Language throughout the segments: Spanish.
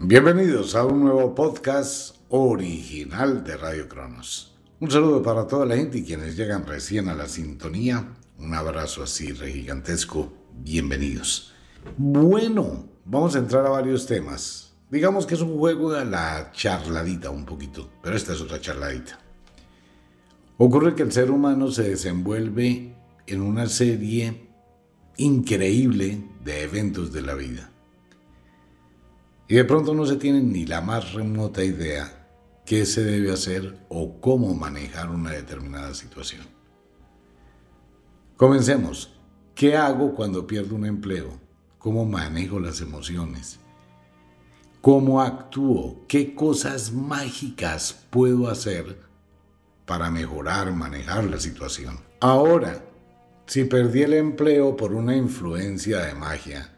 Bienvenidos a un nuevo podcast original de Radio Cronos. Un saludo para toda la gente y quienes llegan recién a la sintonía. Un abrazo así gigantesco. Bienvenidos. Bueno, vamos a entrar a varios temas. Digamos que es un juego a la charladita un poquito, pero esta es otra charladita. Ocurre que el ser humano se desenvuelve en una serie increíble de eventos de la vida. Y de pronto no se tiene ni la más remota idea qué se debe hacer o cómo manejar una determinada situación. Comencemos. ¿Qué hago cuando pierdo un empleo? ¿Cómo manejo las emociones? ¿Cómo actúo? ¿Qué cosas mágicas puedo hacer para mejorar, manejar la situación? Ahora, si perdí el empleo por una influencia de magia,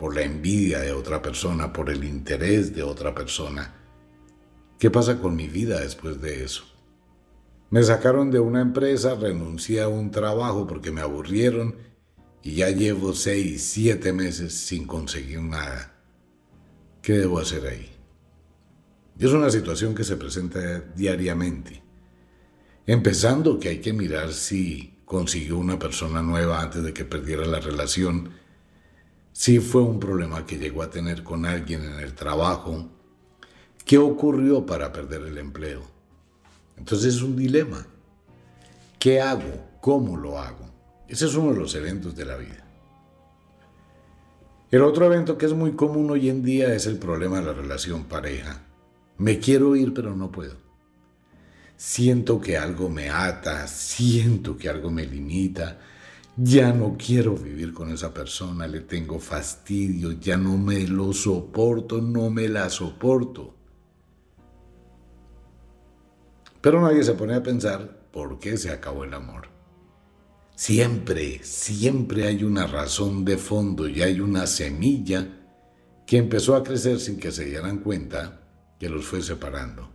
por la envidia de otra persona, por el interés de otra persona. ¿Qué pasa con mi vida después de eso? Me sacaron de una empresa, renuncié a un trabajo porque me aburrieron y ya llevo seis, siete meses sin conseguir nada. ¿Qué debo hacer ahí? Es una situación que se presenta diariamente. Empezando que hay que mirar si consiguió una persona nueva antes de que perdiera la relación si fue un problema que llegó a tener con alguien en el trabajo. ¿Qué ocurrió para perder el empleo? Entonces es un dilema. ¿Qué hago? ¿Cómo lo hago? Ese es uno de los eventos de la vida. El otro evento que es muy común hoy en día es el problema de la relación pareja. Me quiero ir pero no puedo. Siento que algo me ata, siento que algo me limita, ya no quiero vivir con esa persona, le tengo fastidio, ya no me lo soporto, no me la soporto. Pero nadie se pone a pensar por qué se acabó el amor. Siempre, siempre hay una razón de fondo y hay una semilla que empezó a crecer sin que se dieran cuenta que los fue separando.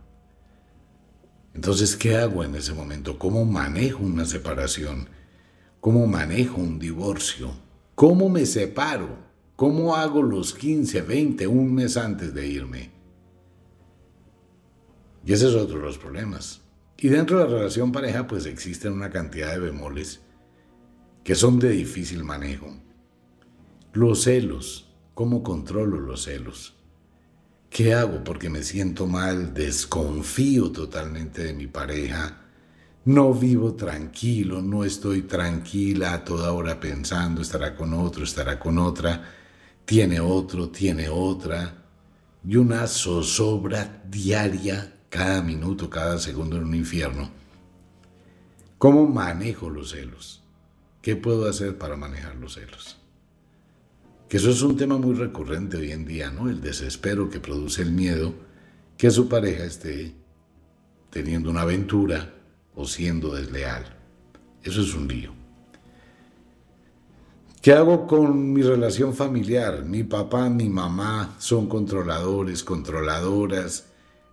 Entonces, ¿qué hago en ese momento? ¿Cómo manejo una separación? ¿Cómo manejo un divorcio? ¿Cómo me separo? ¿Cómo hago los 15, 20, un mes antes de irme? Y ese es otro de los problemas. Y dentro de la relación pareja pues existen una cantidad de bemoles que son de difícil manejo. Los celos. ¿Cómo controlo los celos? ¿Qué hago porque me siento mal? Desconfío totalmente de mi pareja no vivo tranquilo, no estoy tranquila a toda hora pensando, estará con otro, estará con otra, tiene otro, tiene otra, y una zozobra diaria, cada minuto, cada segundo en un infierno. ¿Cómo manejo los celos? ¿Qué puedo hacer para manejar los celos? Que eso es un tema muy recurrente hoy en día, ¿no? El desespero que produce el miedo que su pareja esté teniendo una aventura o siendo desleal. Eso es un lío. ¿Qué hago con mi relación familiar? Mi papá, mi mamá son controladores, controladoras,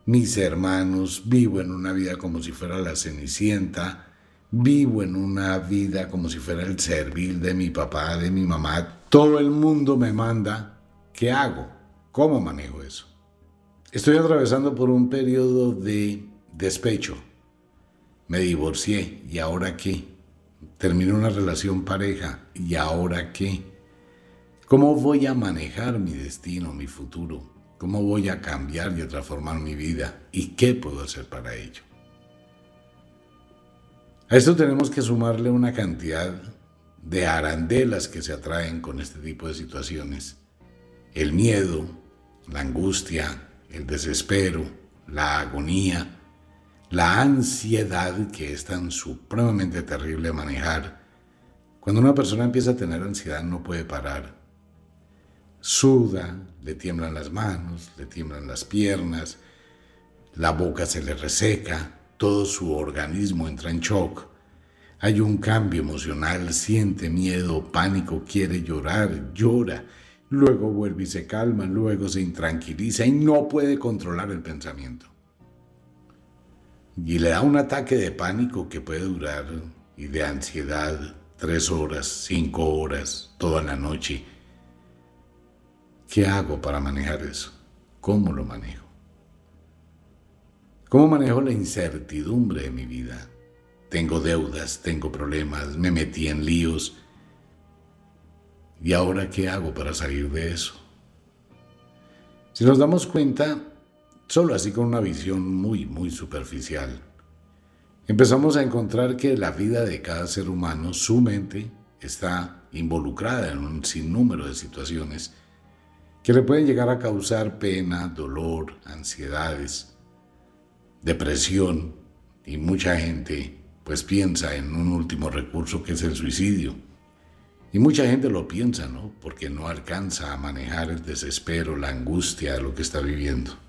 mis hermanos, vivo en una vida como si fuera la cenicienta, vivo en una vida como si fuera el servil de mi papá, de mi mamá, todo el mundo me manda. ¿Qué hago? ¿Cómo manejo eso? Estoy atravesando por un periodo de despecho, me divorcié y ahora qué? Terminé una relación pareja y ahora qué? ¿Cómo voy a manejar mi destino, mi futuro? ¿Cómo voy a cambiar y a transformar mi vida? ¿Y qué puedo hacer para ello? A esto tenemos que sumarle una cantidad de arandelas que se atraen con este tipo de situaciones. El miedo, la angustia, el desespero, la agonía, la ansiedad que es tan supremamente terrible manejar. Cuando una persona empieza a tener ansiedad no puede parar. Suda, le tiemblan las manos, le tiemblan las piernas, la boca se le reseca, todo su organismo entra en shock. Hay un cambio emocional, siente miedo, pánico, quiere llorar, llora, luego vuelve y se calma, luego se intranquiliza y no puede controlar el pensamiento. Y le da un ataque de pánico que puede durar y de ansiedad tres horas, cinco horas, toda la noche. ¿Qué hago para manejar eso? ¿Cómo lo manejo? ¿Cómo manejo la incertidumbre de mi vida? Tengo deudas, tengo problemas, me metí en líos. ¿Y ahora qué hago para salir de eso? Si nos damos cuenta, solo así con una visión muy, muy superficial, empezamos a encontrar que la vida de cada ser humano, su mente, está involucrada en un sinnúmero de situaciones que le pueden llegar a causar pena, dolor, ansiedades, depresión y mucha gente pues piensa en un último recurso que es el suicidio. Y mucha gente lo piensa, ¿no? Porque no alcanza a manejar el desespero, la angustia de lo que está viviendo.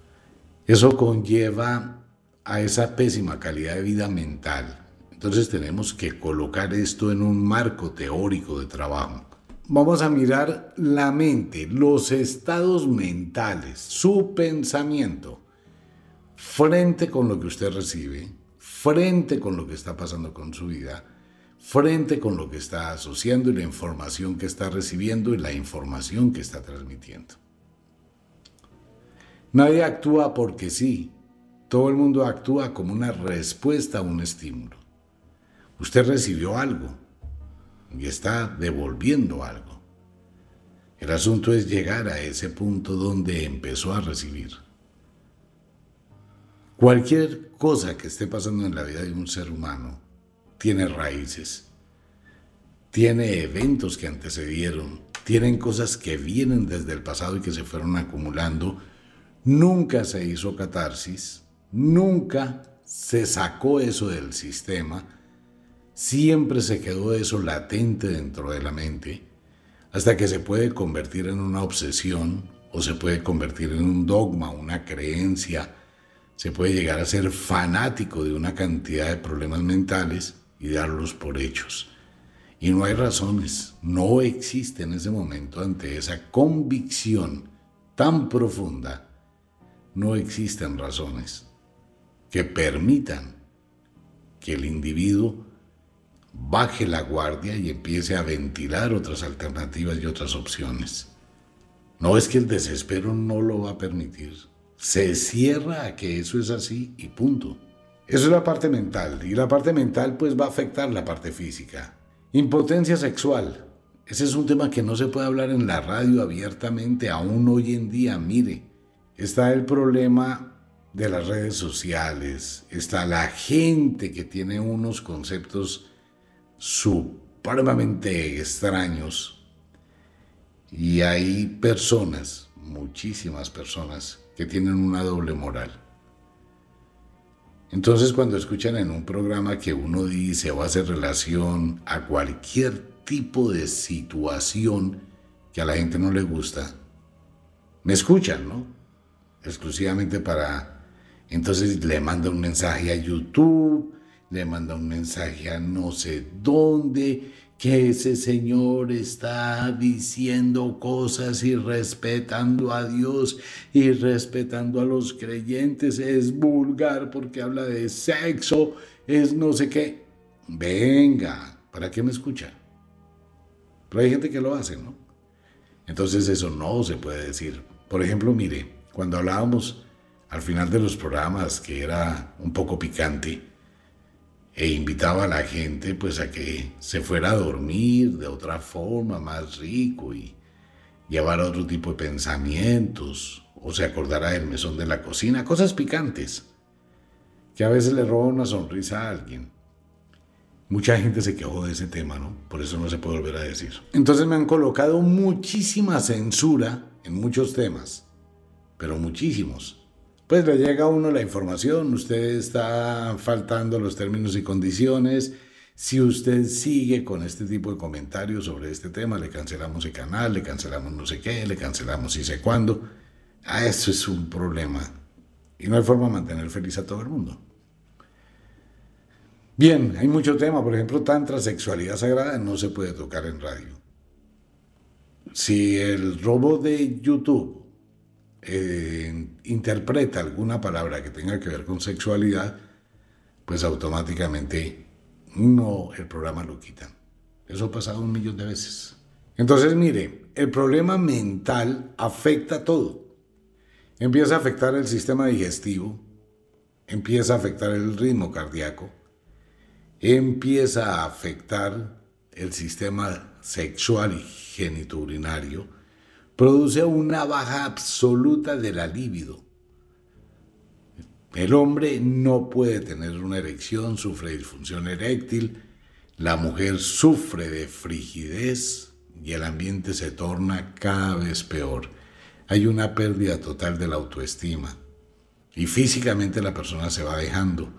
Eso conlleva a esa pésima calidad de vida mental. Entonces tenemos que colocar esto en un marco teórico de trabajo. Vamos a mirar la mente, los estados mentales, su pensamiento, frente con lo que usted recibe, frente con lo que está pasando con su vida, frente con lo que está asociando y la información que está recibiendo y la información que está transmitiendo. Nadie actúa porque sí. Todo el mundo actúa como una respuesta a un estímulo. Usted recibió algo y está devolviendo algo. El asunto es llegar a ese punto donde empezó a recibir. Cualquier cosa que esté pasando en la vida de un ser humano tiene raíces, tiene eventos que antecedieron, tienen cosas que vienen desde el pasado y que se fueron acumulando Nunca se hizo catarsis, nunca se sacó eso del sistema, siempre se quedó eso latente dentro de la mente, hasta que se puede convertir en una obsesión o se puede convertir en un dogma, una creencia, se puede llegar a ser fanático de una cantidad de problemas mentales y darlos por hechos. Y no hay razones, no existe en ese momento ante esa convicción tan profunda no existen razones que permitan que el individuo baje la guardia y empiece a ventilar otras alternativas y otras opciones. No es que el desespero no lo va a permitir. Se cierra a que eso es así y punto. Eso es la parte mental y la parte mental pues va a afectar la parte física. Impotencia sexual. Ese es un tema que no se puede hablar en la radio abiertamente aún hoy en día. Mire, Está el problema de las redes sociales, está la gente que tiene unos conceptos supremamente extraños y hay personas, muchísimas personas, que tienen una doble moral. Entonces cuando escuchan en un programa que uno dice o hace relación a cualquier tipo de situación que a la gente no le gusta, me escuchan, ¿no? Exclusivamente para... Entonces le manda un mensaje a YouTube, le manda un mensaje a no sé dónde, que ese señor está diciendo cosas y respetando a Dios y respetando a los creyentes, es vulgar porque habla de sexo, es no sé qué. Venga, ¿para qué me escucha? Pero hay gente que lo hace, ¿no? Entonces eso no se puede decir. Por ejemplo, mire, cuando hablábamos al final de los programas que era un poco picante e invitaba a la gente pues a que se fuera a dormir de otra forma más rico y llevara otro tipo de pensamientos, o se acordara del mesón de la cocina, cosas picantes, que a veces le roba una sonrisa a alguien. Mucha gente se quejó de ese tema, ¿no? Por eso no se puede volver a decir. Entonces me han colocado muchísima censura en muchos temas, pero muchísimos. Pues le llega a uno la información, usted está faltando los términos y condiciones. Si usted sigue con este tipo de comentarios sobre este tema, le cancelamos el canal, le cancelamos no sé qué, le cancelamos y sé cuándo. Ah, eso es un problema. Y no hay forma de mantener feliz a todo el mundo. Bien, hay mucho tema, por ejemplo, tantra, sexualidad sagrada, no se puede tocar en radio. Si el robo de YouTube eh, interpreta alguna palabra que tenga que ver con sexualidad, pues automáticamente no, el programa lo quitan. Eso ha pasado un millón de veces. Entonces, mire, el problema mental afecta todo. Empieza a afectar el sistema digestivo, empieza a afectar el ritmo cardíaco, empieza a afectar el sistema sexual y genitourinario, produce una baja absoluta de la libido. El hombre no puede tener una erección, sufre disfunción eréctil, la mujer sufre de frigidez y el ambiente se torna cada vez peor. Hay una pérdida total de la autoestima y físicamente la persona se va dejando.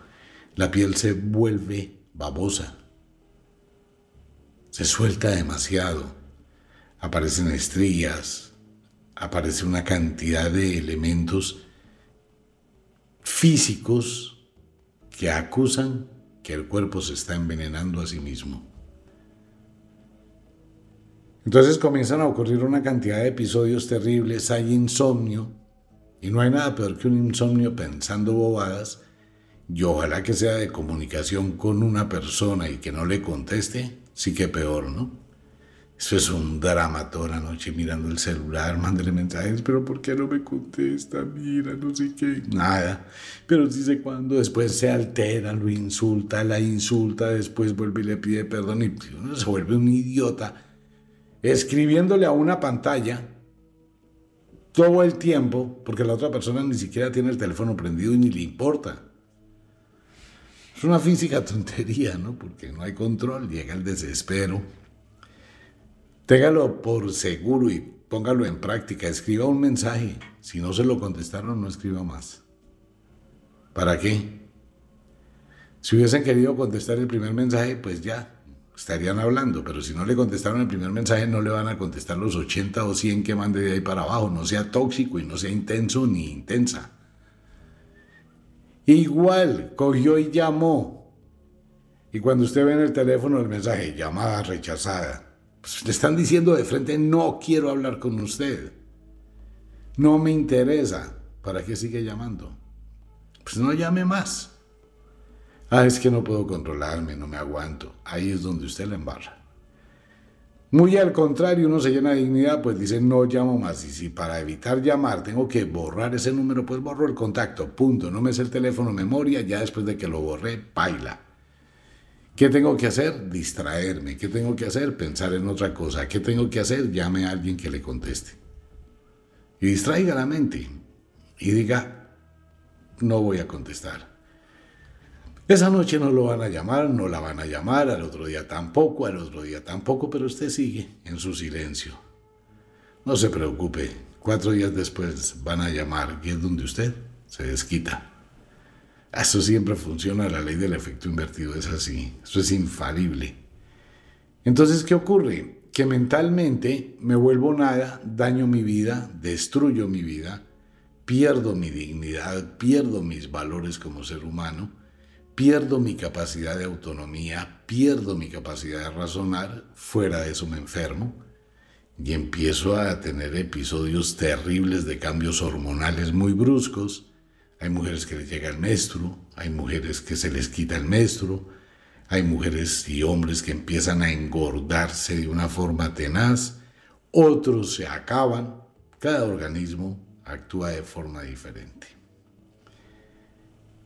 La piel se vuelve babosa. Se suelta demasiado. Aparecen estrías. Aparece una cantidad de elementos físicos que acusan que el cuerpo se está envenenando a sí mismo. Entonces comienzan a ocurrir una cantidad de episodios terribles, hay insomnio, y no hay nada peor que un insomnio pensando bobadas y ojalá que sea de comunicación con una persona y que no le conteste, sí que peor, ¿no? Eso es un drama toda la noche mirando el celular, mándele mensajes, pero ¿por qué no me contesta? Mira, no sé qué, nada. Pero sí sé cuándo, después se altera, lo insulta, la insulta, después vuelve y le pide perdón y uno se vuelve un idiota escribiéndole a una pantalla todo el tiempo, porque la otra persona ni siquiera tiene el teléfono prendido y ni le importa. Es una física tontería, ¿no? Porque no hay control, llega el desespero. Téngalo por seguro y póngalo en práctica. Escriba un mensaje. Si no se lo contestaron, no escriba más. ¿Para qué? Si hubiesen querido contestar el primer mensaje, pues ya, estarían hablando, pero si no le contestaron el primer mensaje, no le van a contestar los 80 o 100 que mande de ahí para abajo. No sea tóxico y no sea intenso ni intensa. Igual, cogió y llamó. Y cuando usted ve en el teléfono el mensaje, llamada rechazada, pues le están diciendo de frente, no quiero hablar con usted. No me interesa. ¿Para qué sigue llamando? Pues no llame más. Ah, es que no puedo controlarme, no me aguanto. Ahí es donde usted la embarra. Muy al contrario, uno se llena de dignidad, pues dice no llamo más. Y si para evitar llamar tengo que borrar ese número, pues borro el contacto. Punto. No me sé el teléfono memoria, ya después de que lo borré, baila. ¿Qué tengo que hacer? Distraerme. ¿Qué tengo que hacer? Pensar en otra cosa. ¿Qué tengo que hacer? Llame a alguien que le conteste. Y distraiga la mente. Y diga, no voy a contestar. Esa noche no lo van a llamar, no la van a llamar, al otro día tampoco, al otro día tampoco, pero usted sigue en su silencio. No se preocupe, cuatro días después van a llamar y es donde usted se desquita. Eso siempre funciona, la ley del efecto invertido es así, eso es infalible. Entonces, ¿qué ocurre? Que mentalmente me vuelvo nada, daño mi vida, destruyo mi vida, pierdo mi dignidad, pierdo mis valores como ser humano pierdo mi capacidad de autonomía, pierdo mi capacidad de razonar, fuera de eso me enfermo y empiezo a tener episodios terribles de cambios hormonales muy bruscos. Hay mujeres que les llega el menstruo, hay mujeres que se les quita el menstruo, hay mujeres y hombres que empiezan a engordarse de una forma tenaz, otros se acaban, cada organismo actúa de forma diferente.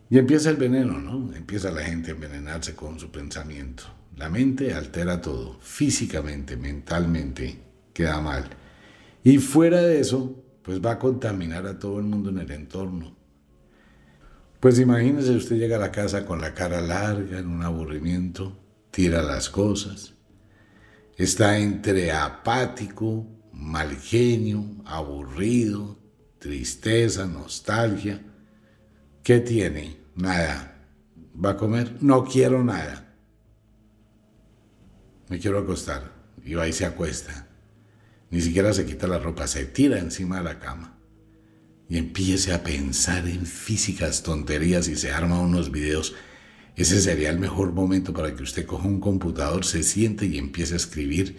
Y empieza el veneno, ¿no? Empieza la gente a envenenarse con su pensamiento. La mente altera todo, físicamente, mentalmente, queda mal. Y fuera de eso, pues va a contaminar a todo el mundo en el entorno. Pues imagínese usted llega a la casa con la cara larga, en un aburrimiento, tira las cosas, está entre apático, mal genio, aburrido, tristeza, nostalgia. ¿Qué tiene? Nada. ¿Va a comer? No quiero nada. Me quiero acostar. Y va se acuesta. Ni siquiera se quita la ropa, se tira encima de la cama. Y empiece a pensar en físicas tonterías y se arma unos videos. Ese sería el mejor momento para que usted coja un computador, se siente y empiece a escribir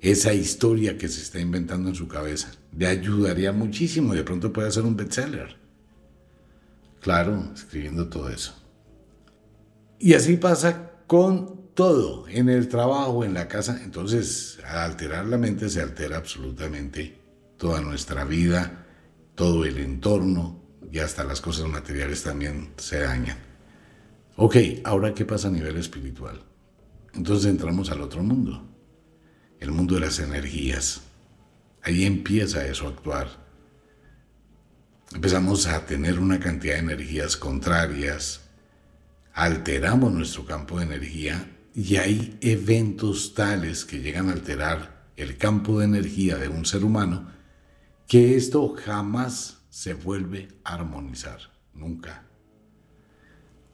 esa historia que se está inventando en su cabeza. Le ayudaría muchísimo y de pronto puede hacer un bestseller. Claro, escribiendo todo eso. Y así pasa con todo, en el trabajo, en la casa. Entonces, al alterar la mente se altera absolutamente toda nuestra vida, todo el entorno y hasta las cosas materiales también se dañan. Ok, ahora qué pasa a nivel espiritual. Entonces entramos al otro mundo el mundo de las energías. Ahí empieza eso a actuar. Empezamos a tener una cantidad de energías contrarias, alteramos nuestro campo de energía y hay eventos tales que llegan a alterar el campo de energía de un ser humano que esto jamás se vuelve a armonizar, nunca.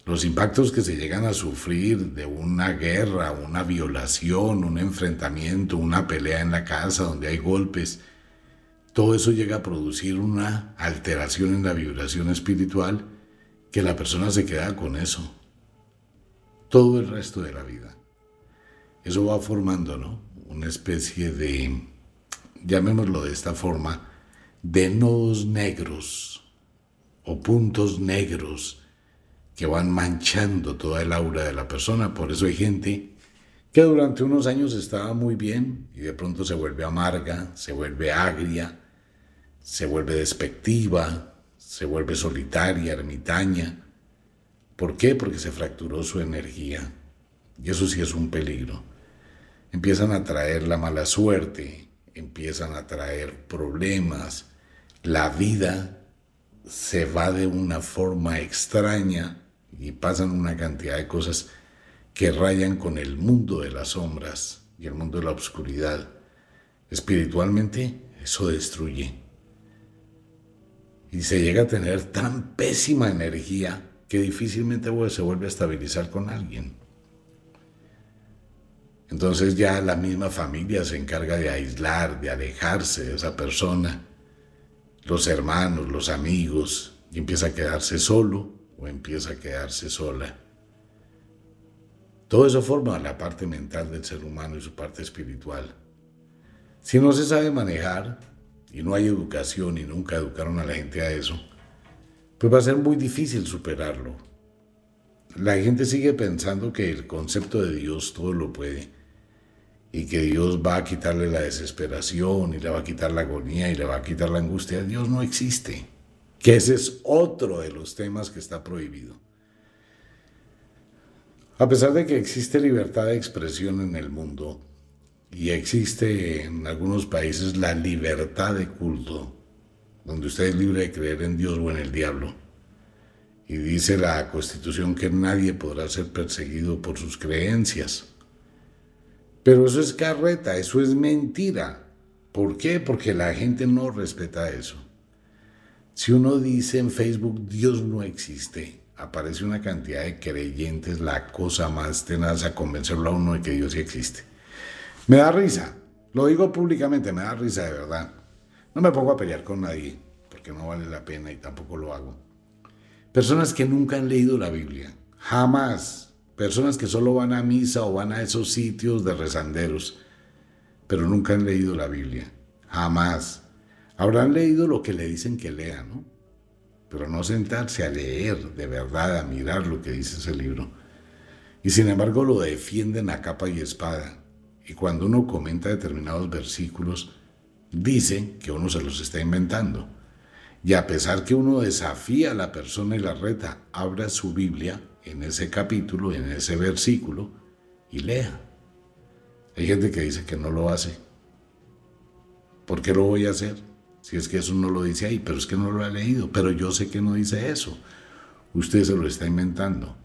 Los impactos que se llegan a sufrir de una guerra, una violación, un enfrentamiento, una pelea en la casa donde hay golpes, todo eso llega a producir una alteración en la vibración espiritual que la persona se queda con eso todo el resto de la vida. Eso va formando, ¿no? Una especie de, llamémoslo de esta forma, de nodos negros o puntos negros que van manchando toda el aura de la persona. Por eso hay gente que durante unos años estaba muy bien y de pronto se vuelve amarga, se vuelve agria, se vuelve despectiva, se vuelve solitaria, ermitaña. ¿Por qué? Porque se fracturó su energía. Y eso sí es un peligro. Empiezan a traer la mala suerte, empiezan a traer problemas. La vida se va de una forma extraña y pasan una cantidad de cosas que rayan con el mundo de las sombras y el mundo de la oscuridad. Espiritualmente eso destruye. Y se llega a tener tan pésima energía que difícilmente se vuelve a estabilizar con alguien. Entonces ya la misma familia se encarga de aislar, de alejarse de esa persona, los hermanos, los amigos, y empieza a quedarse solo o empieza a quedarse sola. Todo eso forma la parte mental del ser humano y su parte espiritual. Si no se sabe manejar y no hay educación y nunca educaron a la gente a eso, pues va a ser muy difícil superarlo. La gente sigue pensando que el concepto de Dios todo lo puede y que Dios va a quitarle la desesperación y le va a quitar la agonía y le va a quitar la angustia. Dios no existe que ese es otro de los temas que está prohibido. A pesar de que existe libertad de expresión en el mundo y existe en algunos países la libertad de culto, donde usted es libre de creer en Dios o en el diablo, y dice la constitución que nadie podrá ser perseguido por sus creencias. Pero eso es carreta, eso es mentira. ¿Por qué? Porque la gente no respeta eso. Si uno dice en Facebook Dios no existe, aparece una cantidad de creyentes, la cosa más tenaz a convencerlo a uno de que Dios sí existe. Me da risa, lo digo públicamente, me da risa de verdad. No me pongo a pelear con nadie, porque no vale la pena y tampoco lo hago. Personas que nunca han leído la Biblia, jamás. Personas que solo van a misa o van a esos sitios de rezanderos, pero nunca han leído la Biblia, jamás. Habrán leído lo que le dicen que lea, ¿no? Pero no sentarse a leer de verdad, a mirar lo que dice ese libro. Y sin embargo lo defienden a capa y espada. Y cuando uno comenta determinados versículos, dicen que uno se los está inventando. Y a pesar que uno desafía a la persona y la reta, abra su Biblia en ese capítulo, en ese versículo, y lea. Hay gente que dice que no lo hace ¿Por qué lo voy a hacer? Si es que eso no lo dice ahí, pero es que no lo ha leído, pero yo sé que no dice eso. Usted se lo está inventando.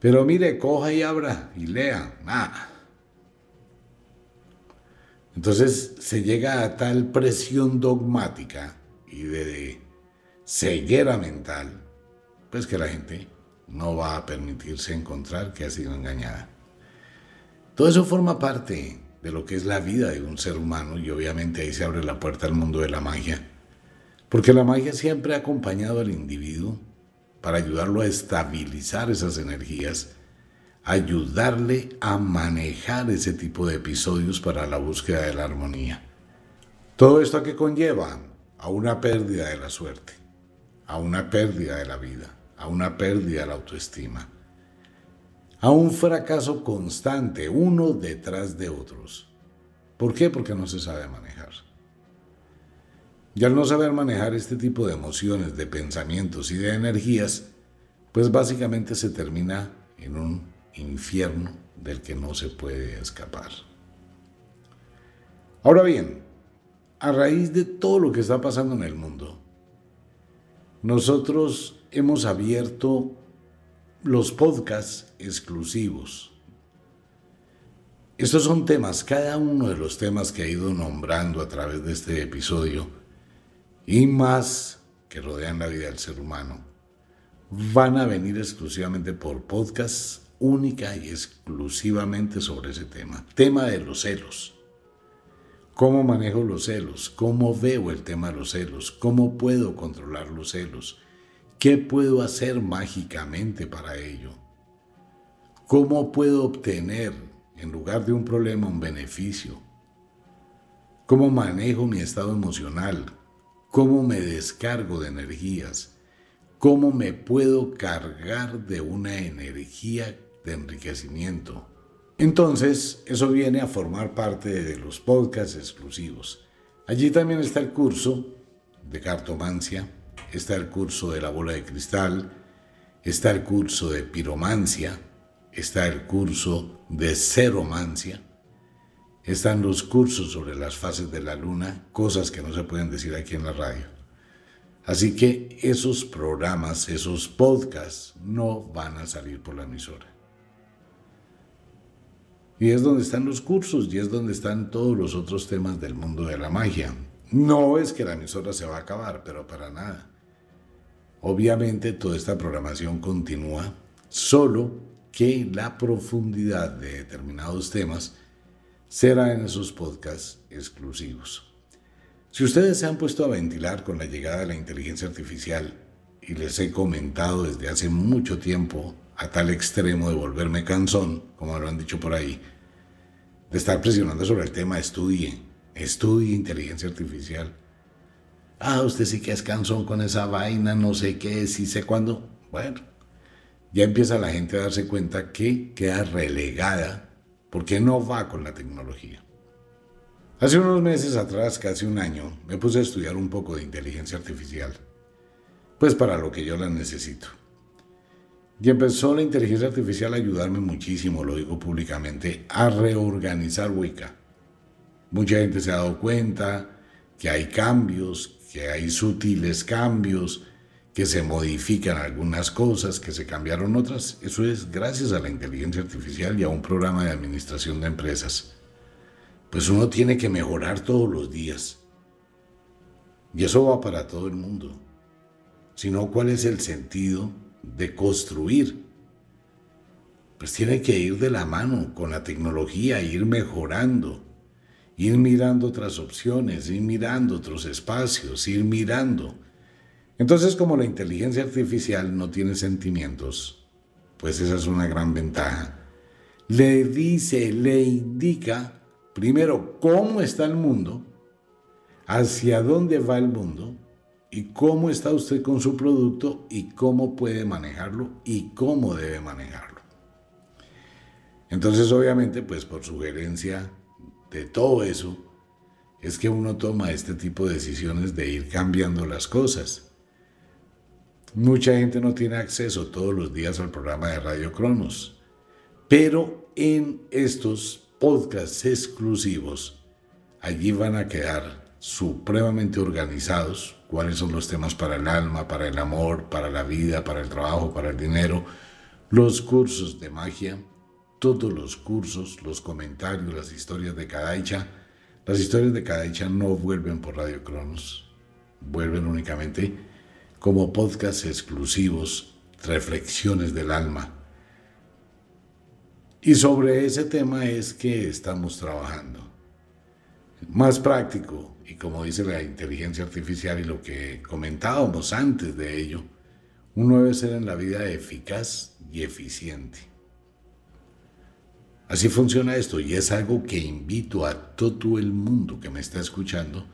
Pero mire, coja y abra y lea. Nada. Entonces se llega a tal presión dogmática y de ceguera mental, pues que la gente no va a permitirse encontrar que ha sido engañada. Todo eso forma parte de lo que es la vida de un ser humano y obviamente ahí se abre la puerta al mundo de la magia, porque la magia siempre ha acompañado al individuo para ayudarlo a estabilizar esas energías, ayudarle a manejar ese tipo de episodios para la búsqueda de la armonía. Todo esto a qué conlleva a una pérdida de la suerte, a una pérdida de la vida, a una pérdida de la autoestima, a un fracaso constante, uno detrás de otros. ¿Por qué? Porque no se sabe manejar. Y al no saber manejar este tipo de emociones, de pensamientos y de energías, pues básicamente se termina en un infierno del que no se puede escapar. Ahora bien, a raíz de todo lo que está pasando en el mundo, nosotros hemos abierto los podcasts exclusivos. Estos son temas, cada uno de los temas que he ido nombrando a través de este episodio, y más que rodean la vida del ser humano van a venir exclusivamente por podcast única y exclusivamente sobre ese tema. Tema de los celos. ¿Cómo manejo los celos? ¿Cómo veo el tema de los celos? ¿Cómo puedo controlar los celos? ¿Qué puedo hacer mágicamente para ello? ¿Cómo puedo obtener, en lugar de un problema, un beneficio? ¿Cómo manejo mi estado emocional? cómo me descargo de energías, cómo me puedo cargar de una energía de enriquecimiento. Entonces, eso viene a formar parte de los podcasts exclusivos. Allí también está el curso de cartomancia, está el curso de la bola de cristal, está el curso de piromancia, está el curso de ceromancia, están los cursos sobre las fases de la luna, cosas que no se pueden decir aquí en la radio. Así que esos programas, esos podcasts, no van a salir por la emisora. Y es donde están los cursos y es donde están todos los otros temas del mundo de la magia. No es que la emisora se va a acabar, pero para nada. Obviamente toda esta programación continúa, solo que la profundidad de determinados temas será en esos podcasts exclusivos. Si ustedes se han puesto a ventilar con la llegada de la inteligencia artificial, y les he comentado desde hace mucho tiempo, a tal extremo de volverme cansón, como lo han dicho por ahí, de estar presionando sobre el tema, estudie, estudie inteligencia artificial. Ah, usted sí que es cansón con esa vaina, no sé qué, sí sé cuándo. Bueno, ya empieza la gente a darse cuenta que queda relegada porque no va con la tecnología. Hace unos meses atrás, casi un año, me puse a estudiar un poco de inteligencia artificial, pues para lo que yo la necesito. Y empezó la inteligencia artificial a ayudarme muchísimo, lo digo públicamente, a reorganizar Wicca. Mucha gente se ha dado cuenta que hay cambios, que hay sutiles cambios, que se modifican algunas cosas, que se cambiaron otras. Eso es gracias a la inteligencia artificial y a un programa de administración de empresas. Pues uno tiene que mejorar todos los días. Y eso va para todo el mundo. Sino, ¿cuál es el sentido de construir? Pues tiene que ir de la mano con la tecnología, ir mejorando, ir mirando otras opciones, ir mirando otros espacios, ir mirando entonces, como la inteligencia artificial no tiene sentimientos, pues esa es una gran ventaja. Le dice, le indica, primero, cómo está el mundo, hacia dónde va el mundo, y cómo está usted con su producto, y cómo puede manejarlo, y cómo debe manejarlo. Entonces, obviamente, pues por sugerencia de todo eso, es que uno toma este tipo de decisiones de ir cambiando las cosas. Mucha gente no tiene acceso todos los días al programa de Radio Cronos, pero en estos podcasts exclusivos, allí van a quedar supremamente organizados cuáles son los temas para el alma, para el amor, para la vida, para el trabajo, para el dinero, los cursos de magia, todos los cursos, los comentarios, las historias de Kadaicha. Las historias de Kadaicha no vuelven por Radio Cronos, vuelven únicamente como podcasts exclusivos, reflexiones del alma. Y sobre ese tema es que estamos trabajando. Más práctico, y como dice la inteligencia artificial y lo que comentábamos antes de ello, uno debe ser en la vida eficaz y eficiente. Así funciona esto y es algo que invito a todo el mundo que me está escuchando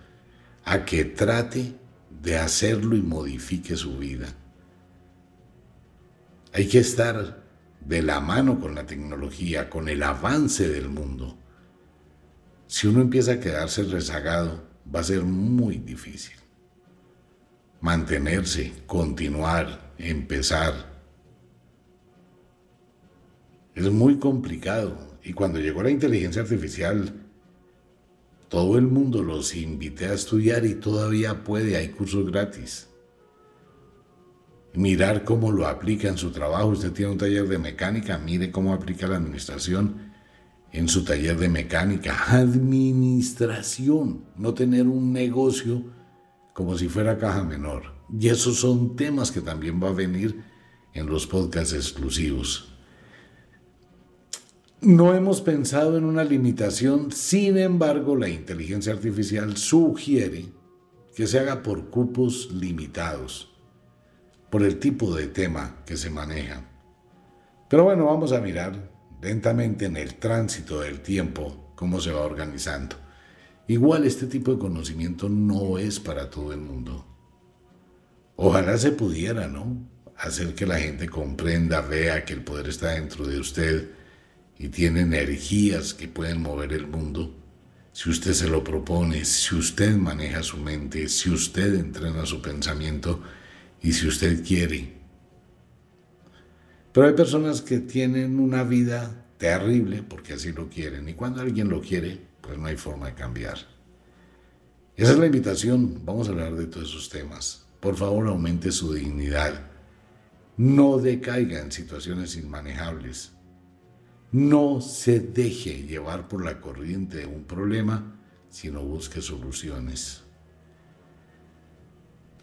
a que trate de hacerlo y modifique su vida. Hay que estar de la mano con la tecnología, con el avance del mundo. Si uno empieza a quedarse rezagado, va a ser muy difícil. Mantenerse, continuar, empezar. Es muy complicado. Y cuando llegó la inteligencia artificial, todo el mundo los invité a estudiar y todavía puede, hay cursos gratis. Mirar cómo lo aplica en su trabajo. Usted tiene un taller de mecánica, mire cómo aplica la administración en su taller de mecánica. Administración, no tener un negocio como si fuera caja menor. Y esos son temas que también va a venir en los podcasts exclusivos. No hemos pensado en una limitación, sin embargo la inteligencia artificial sugiere que se haga por cupos limitados, por el tipo de tema que se maneja. Pero bueno, vamos a mirar lentamente en el tránsito del tiempo cómo se va organizando. Igual este tipo de conocimiento no es para todo el mundo. Ojalá se pudiera, ¿no? Hacer que la gente comprenda, vea que el poder está dentro de usted y tiene energías que pueden mover el mundo, si usted se lo propone, si usted maneja su mente, si usted entrena su pensamiento y si usted quiere. Pero hay personas que tienen una vida terrible porque así lo quieren y cuando alguien lo quiere, pues no hay forma de cambiar. Esa es la invitación, vamos a hablar de todos esos temas. Por favor, aumente su dignidad. No decaiga en situaciones inmanejables no se deje llevar por la corriente de un problema, sino busque soluciones.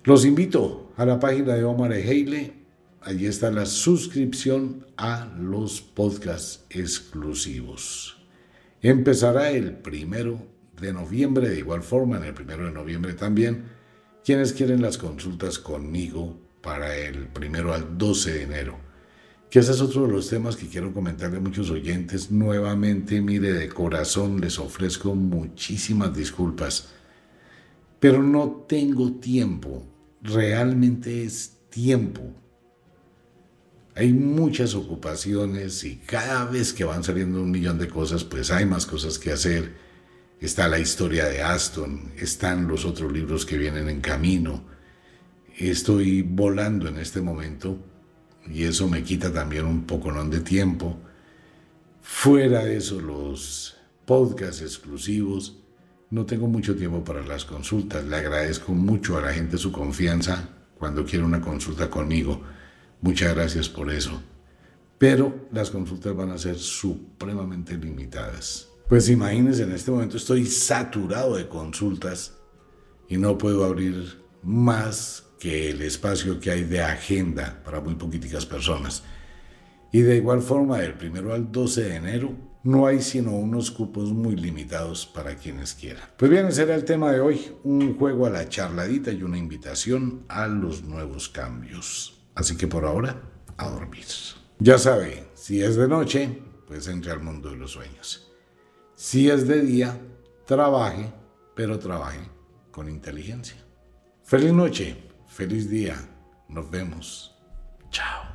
Los invito a la página de Omar Ejeile. Allí está la suscripción a los podcasts exclusivos. Empezará el primero de noviembre, de igual forma, en el primero de noviembre también. Quienes quieren las consultas conmigo para el primero al 12 de enero que ese es otro de los temas que quiero comentarle a muchos oyentes. Nuevamente, mire, de corazón les ofrezco muchísimas disculpas, pero no tengo tiempo, realmente es tiempo. Hay muchas ocupaciones y cada vez que van saliendo un millón de cosas, pues hay más cosas que hacer. Está la historia de Aston, están los otros libros que vienen en camino. Estoy volando en este momento y eso me quita también un poco de tiempo. Fuera de eso, los podcasts exclusivos, no tengo mucho tiempo para las consultas. Le agradezco mucho a la gente su confianza cuando quiere una consulta conmigo. Muchas gracias por eso. Pero las consultas van a ser supremamente limitadas. Pues imagínense, en este momento estoy saturado de consultas y no puedo abrir más que el espacio que hay de agenda para muy poquitas personas. Y de igual forma, del primero al 12 de enero, no hay sino unos cupos muy limitados para quienes quieran. Pues bien, ese era el tema de hoy, un juego a la charladita y una invitación a los nuevos cambios. Así que por ahora, a dormir. Ya sabe, si es de noche, pues entre al mundo de los sueños. Si es de día, trabaje, pero trabaje con inteligencia. Feliz noche. Feliz día. Nos vemos. Chao.